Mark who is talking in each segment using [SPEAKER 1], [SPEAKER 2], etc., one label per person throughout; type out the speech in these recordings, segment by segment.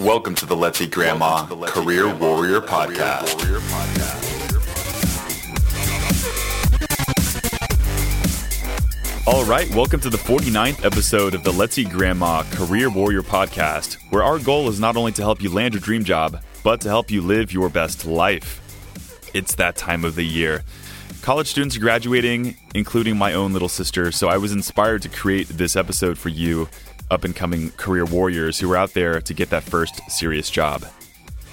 [SPEAKER 1] Welcome to the Let's Eat Grandma Career Warrior Podcast.
[SPEAKER 2] All right, welcome to the 49th episode of the Let's Eat Grandma Career Warrior Podcast, where our goal is not only to help you land your dream job, but to help you live your best life. It's that time of the year. College students are graduating, including my own little sister, so I was inspired to create this episode for you up and coming career warriors who are out there to get that first serious job.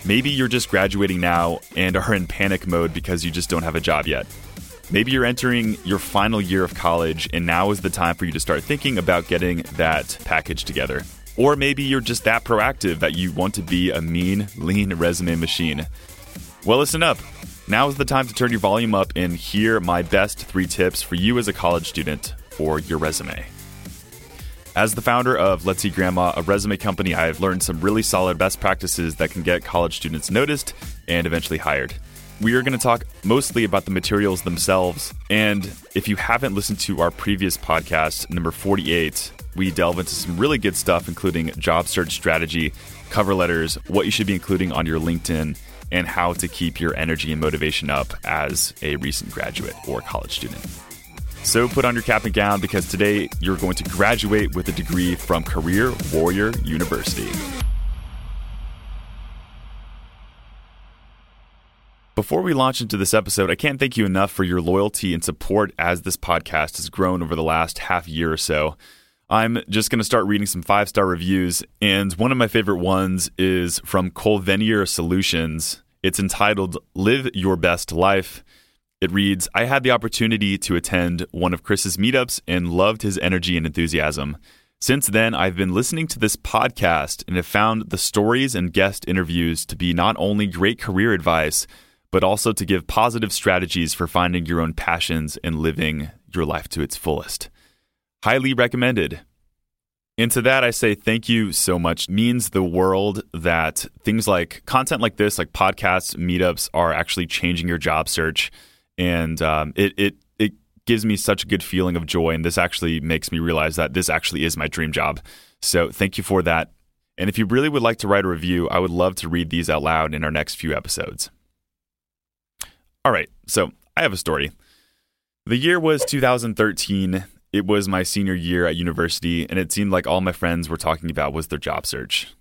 [SPEAKER 2] Maybe you're just graduating now and are in panic mode because you just don't have a job yet. Maybe you're entering your final year of college and now is the time for you to start thinking about getting that package together. Or maybe you're just that proactive that you want to be a mean, lean resume machine. Well, listen up. Now is the time to turn your volume up and hear my best three tips for you as a college student for your resume. As the founder of Let's Eat Grandma, a resume company, I've learned some really solid best practices that can get college students noticed and eventually hired. We are going to talk mostly about the materials themselves. And if you haven't listened to our previous podcast, number 48, we delve into some really good stuff, including job search strategy, cover letters, what you should be including on your LinkedIn, and how to keep your energy and motivation up as a recent graduate or college student. So put on your cap and gown because today you're going to graduate with a degree from Career Warrior University. Before we launch into this episode, I can't thank you enough for your loyalty and support as this podcast has grown over the last half year or so. I'm just going to start reading some five star reviews, and one of my favorite ones is from Colvenier Solutions. It's entitled Live Your Best Life. It reads I had the opportunity to attend one of Chris's meetups and loved his energy and enthusiasm. Since then, I've been listening to this podcast and have found the stories and guest interviews to be not only great career advice, but also to give positive strategies for finding your own passions and living your life to its fullest. Highly recommended. And to that, I say thank you so much. Means the world that things like content like this, like podcasts, meetups, are actually changing your job search and um, it it it gives me such a good feeling of joy. And this actually makes me realize that this actually is my dream job. So thank you for that. And if you really would like to write a review, I would love to read these out loud in our next few episodes. All right, so I have a story. The year was 2013. It was my senior year at university, and it seemed like all my friends were talking about was their job search.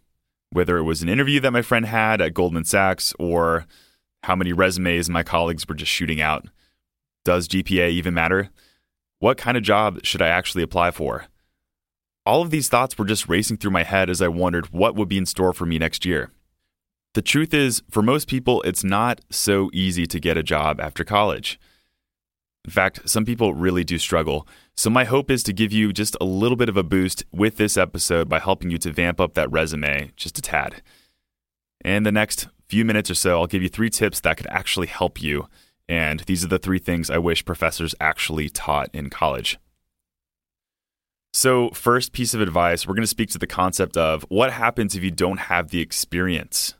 [SPEAKER 2] Whether it was an interview that my friend had at Goldman Sachs or how many resumes my colleagues were just shooting out. Does GPA even matter? What kind of job should I actually apply for? All of these thoughts were just racing through my head as I wondered what would be in store for me next year. The truth is, for most people, it's not so easy to get a job after college. In fact, some people really do struggle. So, my hope is to give you just a little bit of a boost with this episode by helping you to vamp up that resume just a tad. And the next few minutes or so, I'll give you three tips that could actually help you. And these are the three things I wish professors actually taught in college. So, first piece of advice, we're going to speak to the concept of what happens if you don't have the experience.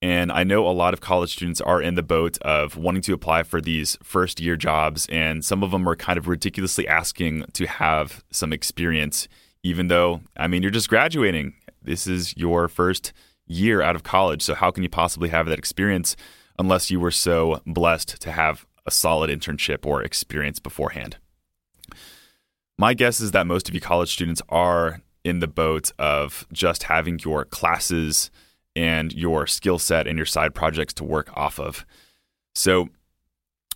[SPEAKER 2] And I know a lot of college students are in the boat of wanting to apply for these first year jobs, and some of them are kind of ridiculously asking to have some experience, even though, I mean, you're just graduating. This is your first year out of college. So, how can you possibly have that experience unless you were so blessed to have a solid internship or experience beforehand? My guess is that most of you college students are in the boat of just having your classes and your skill set and your side projects to work off of. So,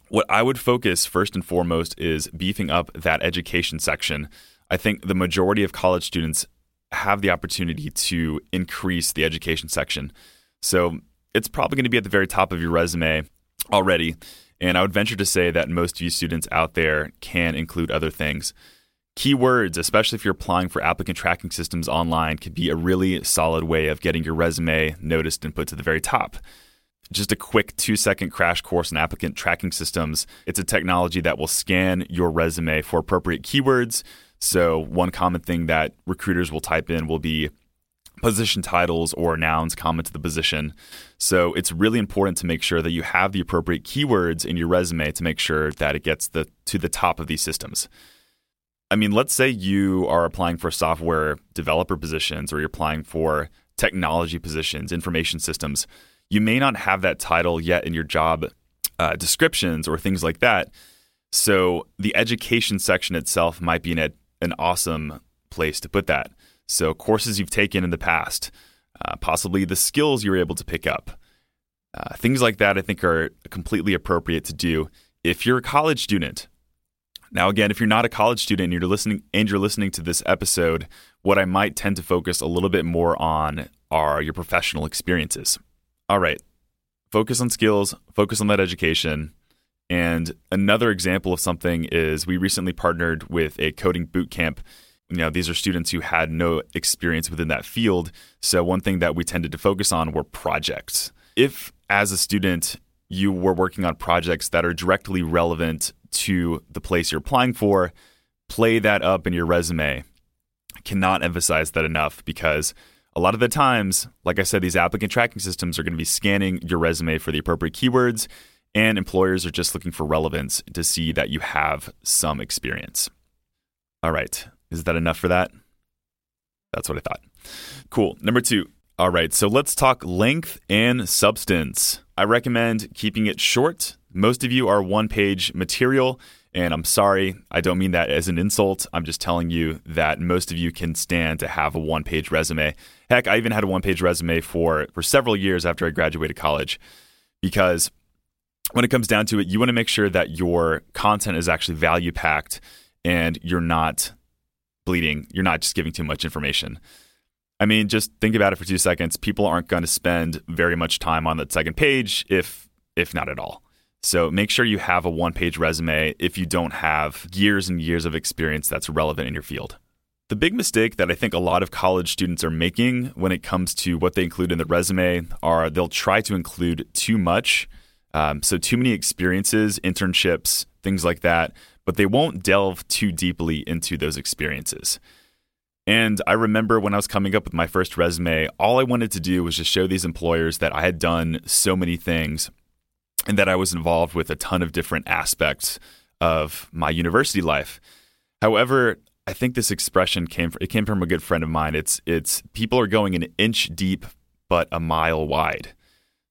[SPEAKER 2] what I would focus first and foremost is beefing up that education section. I think the majority of college students have the opportunity to increase the education section. So it's probably going to be at the very top of your resume already. And I would venture to say that most of you students out there can include other things. Keywords, especially if you're applying for applicant tracking systems online, can be a really solid way of getting your resume noticed and put to the very top. Just a quick two second crash course on applicant tracking systems. It's a technology that will scan your resume for appropriate keywords so, one common thing that recruiters will type in will be position titles or nouns common to the position. So, it's really important to make sure that you have the appropriate keywords in your resume to make sure that it gets the to the top of these systems. I mean, let's say you are applying for software developer positions or you're applying for technology positions, information systems. You may not have that title yet in your job uh, descriptions or things like that. So the education section itself might be an, ed- an awesome place to put that. So courses you've taken in the past, uh, possibly the skills you were able to pick up, uh, things like that. I think are completely appropriate to do if you're a college student. Now, again, if you're not a college student and you're listening and you're listening to this episode, what I might tend to focus a little bit more on are your professional experiences. All right, focus on skills, focus on that education. And another example of something is we recently partnered with a coding boot camp. You know, these are students who had no experience within that field. So one thing that we tended to focus on were projects. If as a student you were working on projects that are directly relevant to the place you're applying for, play that up in your resume. I cannot emphasize that enough because a lot of the times, like I said, these applicant tracking systems are going to be scanning your resume for the appropriate keywords, and employers are just looking for relevance to see that you have some experience. All right. Is that enough for that? That's what I thought. Cool. Number two. All right. So let's talk length and substance. I recommend keeping it short. Most of you are one page material. And I'm sorry, I don't mean that as an insult. I'm just telling you that most of you can stand to have a one page resume. Heck, I even had a one page resume for, for several years after I graduated college because when it comes down to it, you want to make sure that your content is actually value packed and you're not bleeding. You're not just giving too much information. I mean, just think about it for two seconds. People aren't going to spend very much time on that second page, if if not at all. So make sure you have a one page resume if you don't have years and years of experience that's relevant in your field. The big mistake that I think a lot of college students are making when it comes to what they include in the resume are they'll try to include too much. Um, so, too many experiences, internships, things like that, but they won't delve too deeply into those experiences. And I remember when I was coming up with my first resume, all I wanted to do was just show these employers that I had done so many things and that I was involved with a ton of different aspects of my university life. However, I think this expression came from, it came from a good friend of mine. It's it's people are going an inch deep but a mile wide.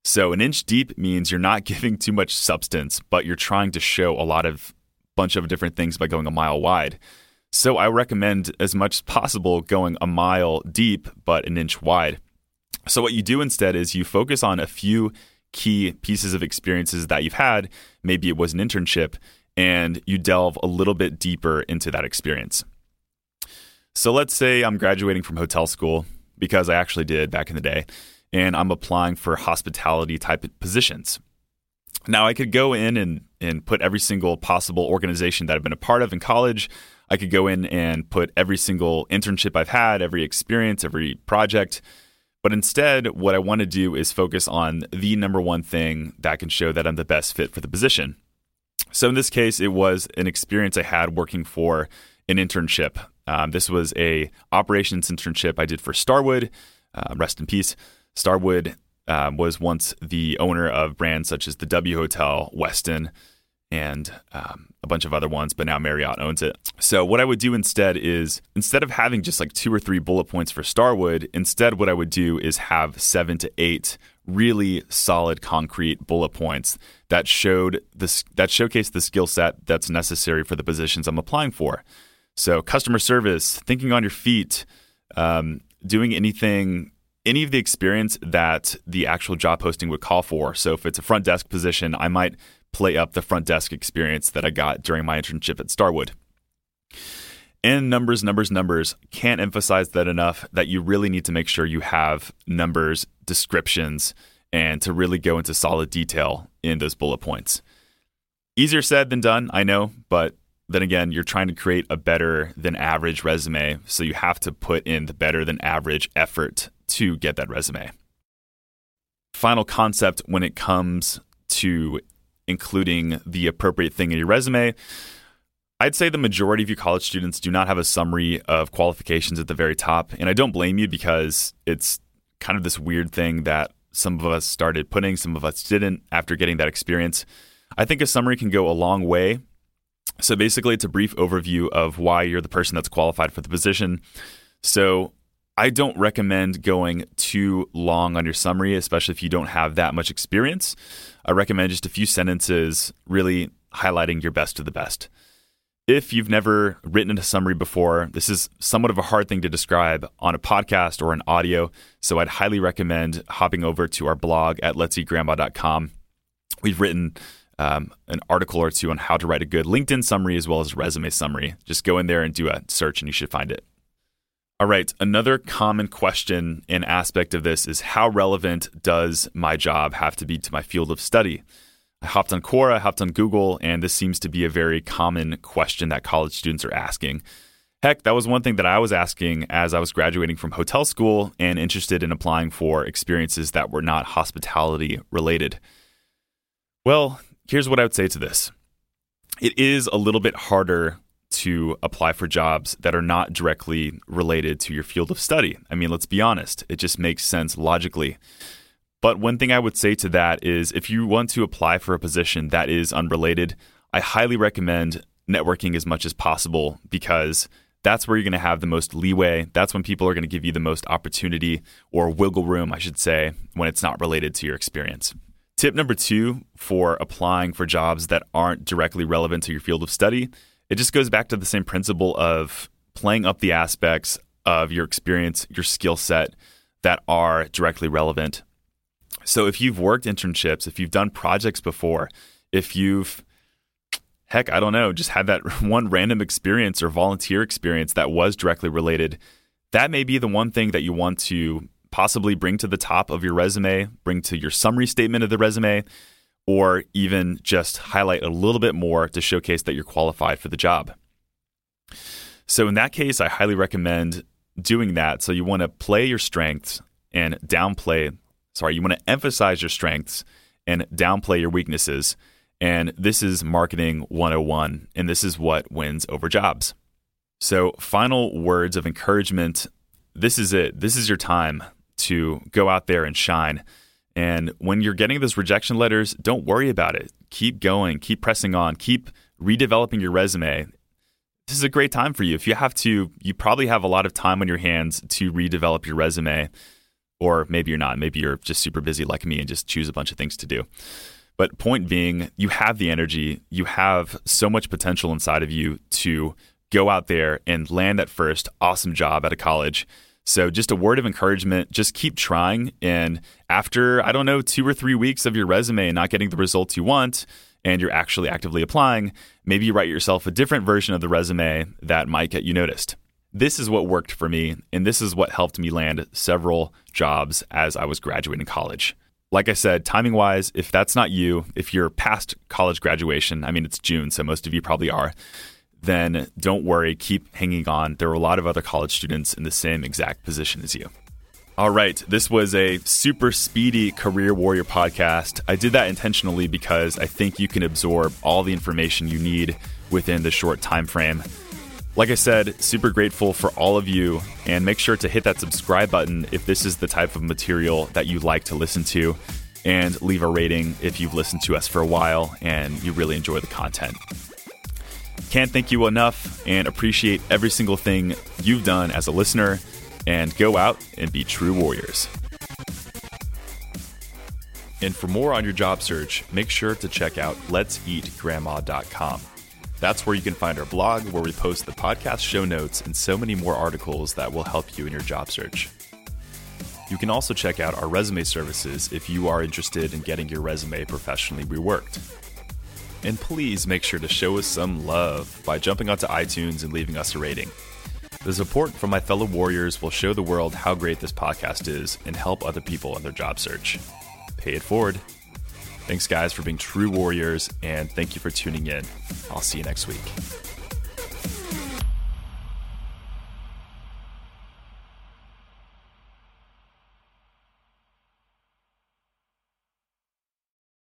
[SPEAKER 2] So an inch deep means you're not giving too much substance, but you're trying to show a lot of bunch of different things by going a mile wide. So I recommend as much as possible going a mile deep but an inch wide. So what you do instead is you focus on a few key pieces of experiences that you've had. Maybe it was an internship, and you delve a little bit deeper into that experience. So let's say I'm graduating from hotel school because I actually did back in the day, and I'm applying for hospitality type positions. Now I could go in and, and put every single possible organization that I've been a part of in college. I could go in and put every single internship I've had, every experience, every project. But instead, what I want to do is focus on the number one thing that can show that I'm the best fit for the position. So in this case, it was an experience I had working for an internship. Um, this was a operations internship I did for Starwood. Uh, rest in peace. Starwood um, was once the owner of brands such as the W Hotel, Westin, and um, a bunch of other ones, but now Marriott owns it. So, what I would do instead is instead of having just like two or three bullet points for Starwood, instead, what I would do is have seven to eight really solid concrete bullet points that showed this that showcase the skill set that's necessary for the positions I'm applying for. So, customer service, thinking on your feet, um, doing anything any of the experience that the actual job posting would call for. So if it's a front desk position, I might play up the front desk experience that I got during my internship at Starwood. And numbers, numbers, numbers. Can't emphasize that enough that you really need to make sure you have numbers, descriptions, and to really go into solid detail in those bullet points. Easier said than done, I know, but then again, you're trying to create a better than average resume. So you have to put in the better than average effort to get that resume. Final concept when it comes to including the appropriate thing in your resume. I'd say the majority of you college students do not have a summary of qualifications at the very top. And I don't blame you because it's kind of this weird thing that some of us started putting, some of us didn't after getting that experience. I think a summary can go a long way. So basically, it's a brief overview of why you're the person that's qualified for the position. So I don't recommend going too long on your summary, especially if you don't have that much experience. I recommend just a few sentences, really highlighting your best of the best. If you've never written a summary before, this is somewhat of a hard thing to describe on a podcast or an audio. So I'd highly recommend hopping over to our blog at let'seatgrandma.com. We've written um, an article or two on how to write a good LinkedIn summary as well as resume summary. Just go in there and do a search and you should find it. All right, another common question and aspect of this is how relevant does my job have to be to my field of study? I hopped on Quora, I hopped on Google, and this seems to be a very common question that college students are asking. Heck, that was one thing that I was asking as I was graduating from hotel school and interested in applying for experiences that were not hospitality related. Well, here's what I would say to this it is a little bit harder to apply for jobs that are not directly related to your field of study. I mean, let's be honest, it just makes sense logically. But one thing I would say to that is if you want to apply for a position that is unrelated, I highly recommend networking as much as possible because that's where you're going to have the most leeway. That's when people are going to give you the most opportunity or wiggle room, I should say, when it's not related to your experience. Tip number two for applying for jobs that aren't directly relevant to your field of study, it just goes back to the same principle of playing up the aspects of your experience, your skill set that are directly relevant. So if you've worked internships, if you've done projects before, if you've heck, I don't know, just had that one random experience or volunteer experience that was directly related, that may be the one thing that you want to possibly bring to the top of your resume, bring to your summary statement of the resume, or even just highlight a little bit more to showcase that you're qualified for the job. So, in that case, I highly recommend doing that. So, you want to play your strengths and downplay sorry, you want to emphasize your strengths and downplay your weaknesses. And this is marketing 101, and this is what wins over jobs. So, final words of encouragement this is it. This is your time to go out there and shine. And when you're getting those rejection letters, don't worry about it. Keep going, keep pressing on, keep redeveloping your resume. This is a great time for you. If you have to, you probably have a lot of time on your hands to redevelop your resume. Or maybe you're not. Maybe you're just super busy like me and just choose a bunch of things to do. But point being, you have the energy, you have so much potential inside of you to go out there and land that first awesome job at a college. So, just a word of encouragement just keep trying. And after, I don't know, two or three weeks of your resume and not getting the results you want, and you're actually actively applying, maybe you write yourself a different version of the resume that might get you noticed. This is what worked for me, and this is what helped me land several jobs as I was graduating college. Like I said, timing wise, if that's not you, if you're past college graduation, I mean, it's June, so most of you probably are, then don't worry, keep hanging on. There are a lot of other college students in the same exact position as you. All right, this was a super speedy career warrior podcast. I did that intentionally because I think you can absorb all the information you need within the short time frame. Like I said, super grateful for all of you, and make sure to hit that subscribe button if this is the type of material that you like to listen to, and leave a rating if you've listened to us for a while and you really enjoy the content. Can't thank you enough and appreciate every single thing you've done as a listener, and go out and be true warriors. And for more on your job search, make sure to check out let'seatgrandma.com. That's where you can find our blog, where we post the podcast show notes and so many more articles that will help you in your job search. You can also check out our resume services if you are interested in getting your resume professionally reworked. And please make sure to show us some love by jumping onto iTunes and leaving us a rating. The support from my fellow warriors will show the world how great this podcast is and help other people in their job search. Pay it forward. Thanks, guys, for being true warriors, and thank you for tuning in. I'll see you next week.